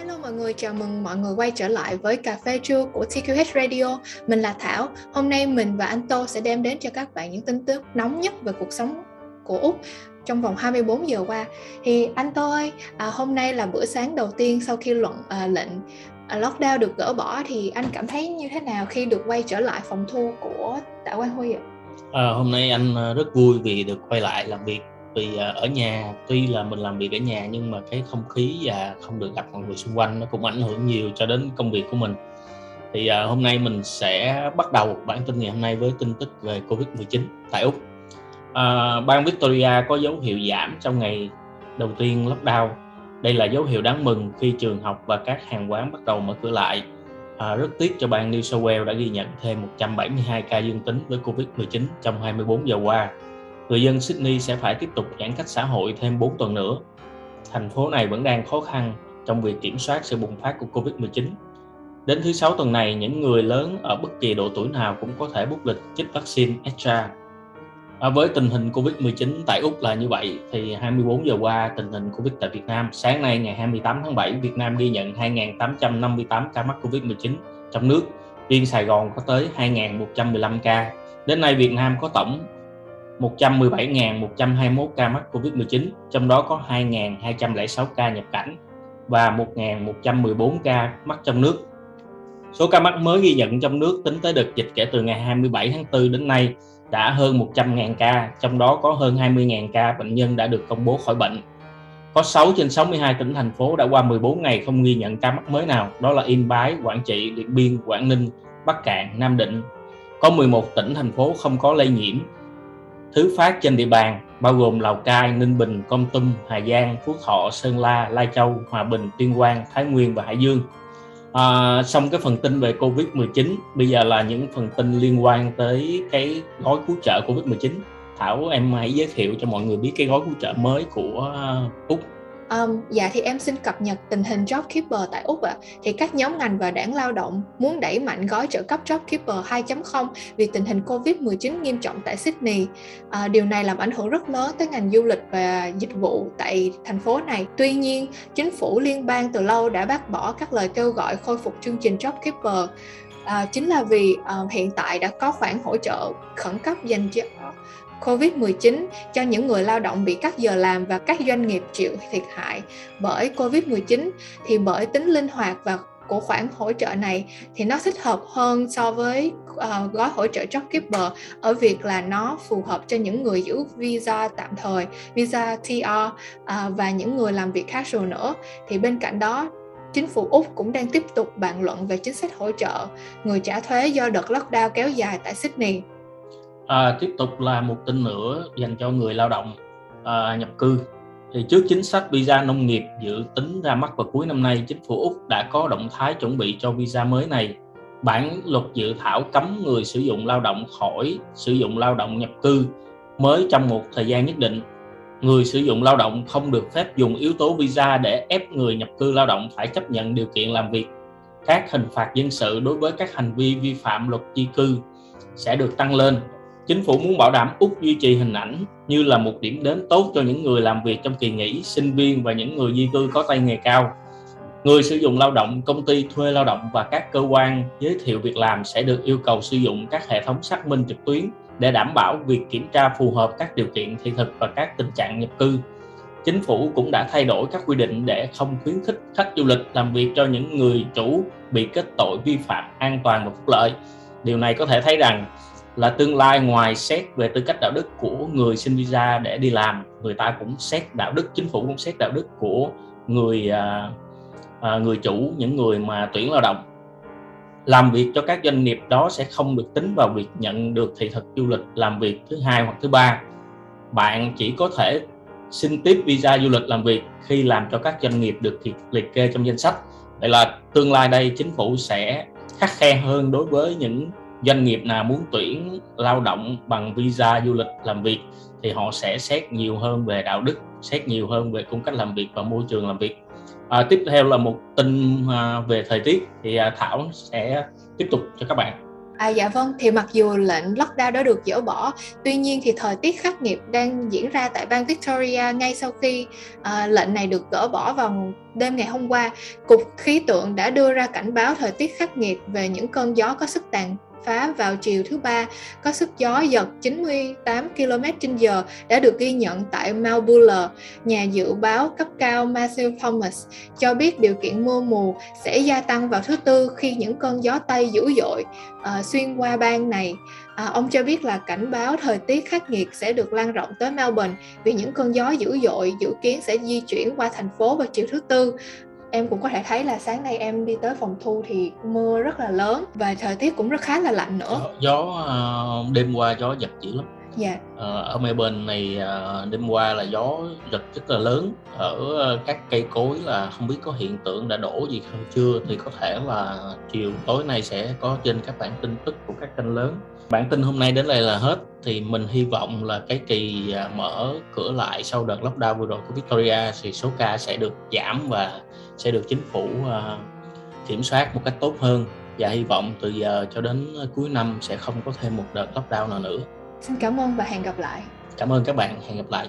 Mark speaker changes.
Speaker 1: Hello mọi người, chào mừng mọi người quay trở lại với cà phê trưa của TQH Radio. Mình là Thảo. Hôm nay mình và anh Tô sẽ đem đến cho các bạn những tin tức nóng nhất về cuộc sống của Úc trong vòng 24 giờ qua. Thì anh Tô ơi, à, hôm nay là bữa sáng đầu tiên sau khi luận à, lệnh à, lockdown được gỡ bỏ thì anh cảm thấy như thế nào khi được quay trở lại phòng thu của Tạ Quang Huy ạ?
Speaker 2: À, hôm nay anh à, rất vui vì được quay lại làm việc vì à, ở nhà tuy là mình làm việc ở nhà nhưng mà cái không khí và không được gặp mọi người xung quanh nó cũng ảnh hưởng nhiều cho đến công việc của mình. Thì à, hôm nay mình sẽ bắt đầu bản tin ngày hôm nay với tin tức về Covid-19 tại Úc. À, bang Victoria có dấu hiệu giảm trong ngày đầu tiên lockdown. Đây là dấu hiệu đáng mừng khi trường học và các hàng quán bắt đầu mở cửa lại. À, rất tiếc cho bang New South Wales đã ghi nhận thêm 172 ca dương tính với Covid-19 trong 24 giờ qua người dân Sydney sẽ phải tiếp tục giãn cách xã hội thêm 4 tuần nữa. Thành phố này vẫn đang khó khăn trong việc kiểm soát sự bùng phát của Covid-19. Đến thứ sáu tuần này, những người lớn ở bất kỳ độ tuổi nào cũng có thể bút lịch chích vaccine extra. À, với tình hình Covid-19 tại Úc là như vậy, thì 24 giờ qua tình hình Covid tại Việt Nam, sáng nay ngày 28 tháng 7, Việt Nam ghi nhận 2.858 ca mắc Covid-19 trong nước. Riêng Sài Gòn có tới 2.115 ca. Đến nay Việt Nam có tổng 117.121 ca mắc Covid-19, trong đó có 2.206 ca nhập cảnh và 1.114 ca mắc trong nước. Số ca mắc mới ghi nhận trong nước tính tới đợt dịch kể từ ngày 27 tháng 4 đến nay đã hơn 100.000 ca, trong đó có hơn 20.000 ca bệnh nhân đã được công bố khỏi bệnh. Có 6 trên 62 tỉnh thành phố đã qua 14 ngày không ghi nhận ca mắc mới nào, đó là Yên Bái, Quảng Trị, Điện Biên, Quảng Ninh, Bắc Cạn, Nam Định. Có 11 tỉnh thành phố không có lây nhiễm, thứ phát trên địa bàn bao gồm Lào Cai, Ninh Bình, Con Tum, Hà Giang, Phú Thọ, Sơn La, Lai Châu, Hòa Bình, Tuyên Quang, Thái Nguyên và Hải Dương. À, xong cái phần tin về Covid-19, bây giờ là những phần tin liên quan tới cái gói cứu trợ Covid-19. Thảo em hãy giới thiệu cho mọi người biết cái gói cứu trợ mới của Úc
Speaker 1: Um, dạ thì em xin cập nhật tình hình JobKeeper tại Úc ạ. À. Thì các nhóm ngành và đảng lao động muốn đẩy mạnh gói trợ cấp JobKeeper 2.0 vì tình hình Covid-19 nghiêm trọng tại Sydney. À, điều này làm ảnh hưởng rất lớn tới ngành du lịch và dịch vụ tại thành phố này. Tuy nhiên, chính phủ liên bang từ lâu đã bác bỏ các lời kêu gọi khôi phục chương trình JobKeeper à, chính là vì à, hiện tại đã có khoản hỗ trợ khẩn cấp dành cho COVID-19 cho những người lao động bị cắt giờ làm và các doanh nghiệp chịu thiệt hại bởi COVID-19 thì bởi tính linh hoạt và của khoản hỗ trợ này thì nó thích hợp hơn so với uh, gói hỗ trợ JobKeeper ở việc là nó phù hợp cho những người giữ visa tạm thời, visa TR uh, ờ, và những người làm việc casual nữa. Thì bên cạnh đó chính phủ Úc cũng đang tiếp tục bàn luận về chính sách hỗ trợ người trả thuế do đợt lockdown kéo dài tại Sydney.
Speaker 2: À, tiếp tục là một tin nữa dành cho người lao động à, nhập cư. Thì trước chính sách visa nông nghiệp dự tính ra mắt vào cuối năm nay, chính phủ Úc đã có động thái chuẩn bị cho visa mới này. Bản luật dự thảo cấm người sử dụng lao động khỏi sử dụng lao động nhập cư mới trong một thời gian nhất định. Người sử dụng lao động không được phép dùng yếu tố visa để ép người nhập cư lao động phải chấp nhận điều kiện làm việc. Các hình phạt dân sự đối với các hành vi vi phạm luật di cư sẽ được tăng lên Chính phủ muốn bảo đảm Úc duy trì hình ảnh như là một điểm đến tốt cho những người làm việc trong kỳ nghỉ, sinh viên và những người di cư có tay nghề cao. Người sử dụng lao động, công ty thuê lao động và các cơ quan giới thiệu việc làm sẽ được yêu cầu sử dụng các hệ thống xác minh trực tuyến để đảm bảo việc kiểm tra phù hợp các điều kiện thị thực và các tình trạng nhập cư. Chính phủ cũng đã thay đổi các quy định để không khuyến khích khách du lịch làm việc cho những người chủ bị kết tội vi phạm an toàn và phúc lợi. Điều này có thể thấy rằng là tương lai ngoài xét về tư cách đạo đức của người xin visa để đi làm người ta cũng xét đạo đức chính phủ cũng xét đạo đức của người à, à, người chủ những người mà tuyển lao động. Làm việc cho các doanh nghiệp đó sẽ không được tính vào việc nhận được thị thực du lịch làm việc thứ hai hoặc thứ ba. Bạn chỉ có thể xin tiếp visa du lịch làm việc khi làm cho các doanh nghiệp được liệt kê trong danh sách. Vậy là tương lai đây chính phủ sẽ khắc khe hơn đối với những doanh nghiệp nào muốn tuyển lao động bằng visa du lịch làm việc thì họ sẽ xét nhiều hơn về đạo đức xét nhiều hơn về cung cách làm việc và môi trường làm việc à, tiếp theo là một tin à, về thời tiết thì à, thảo sẽ tiếp tục cho các bạn
Speaker 1: À dạ vâng, thì mặc dù lệnh lockdown đã được dỡ bỏ, tuy nhiên thì thời tiết khắc nghiệt đang diễn ra tại bang Victoria ngay sau khi à, lệnh này được gỡ bỏ vào đêm ngày hôm qua. Cục khí tượng đã đưa ra cảnh báo thời tiết khắc nghiệt về những cơn gió có sức tàn phá vào chiều thứ ba có sức gió giật 98 km/h đã được ghi nhận tại Mount Buller. Nhà dự báo cấp cao Matthew Thomas cho biết điều kiện mưa mù sẽ gia tăng vào thứ tư khi những cơn gió Tây dữ dội uh, xuyên qua bang này. À, ông cho biết là cảnh báo thời tiết khắc nghiệt sẽ được lan rộng tới Melbourne vì những cơn gió dữ dội dự kiến sẽ di chuyển qua thành phố vào chiều thứ tư em cũng có thể thấy là sáng nay em đi tới phòng thu thì mưa rất là lớn và thời tiết cũng rất khá là lạnh nữa.
Speaker 2: Gió, ờ, đêm qua gió giật dữ lắm.
Speaker 1: Dạ.
Speaker 2: Ờ, ở Melbourne này ờ, đêm qua là gió giật rất là lớn. Ở các cây cối là không biết có hiện tượng đã đổ gì không chưa thì có thể là chiều tối nay sẽ có trên các bản tin tức của các kênh lớn. Bản tin hôm nay đến đây là hết. Thì mình hy vọng là cái kỳ mở cửa lại sau đợt lockdown vừa rồi của Victoria thì số ca sẽ được giảm và sẽ được chính phủ uh, kiểm soát một cách tốt hơn và hy vọng từ giờ cho đến cuối năm sẽ không có thêm một đợt lockdown nào nữa.
Speaker 1: Xin cảm ơn và hẹn gặp lại.
Speaker 2: Cảm ơn các bạn, hẹn gặp lại.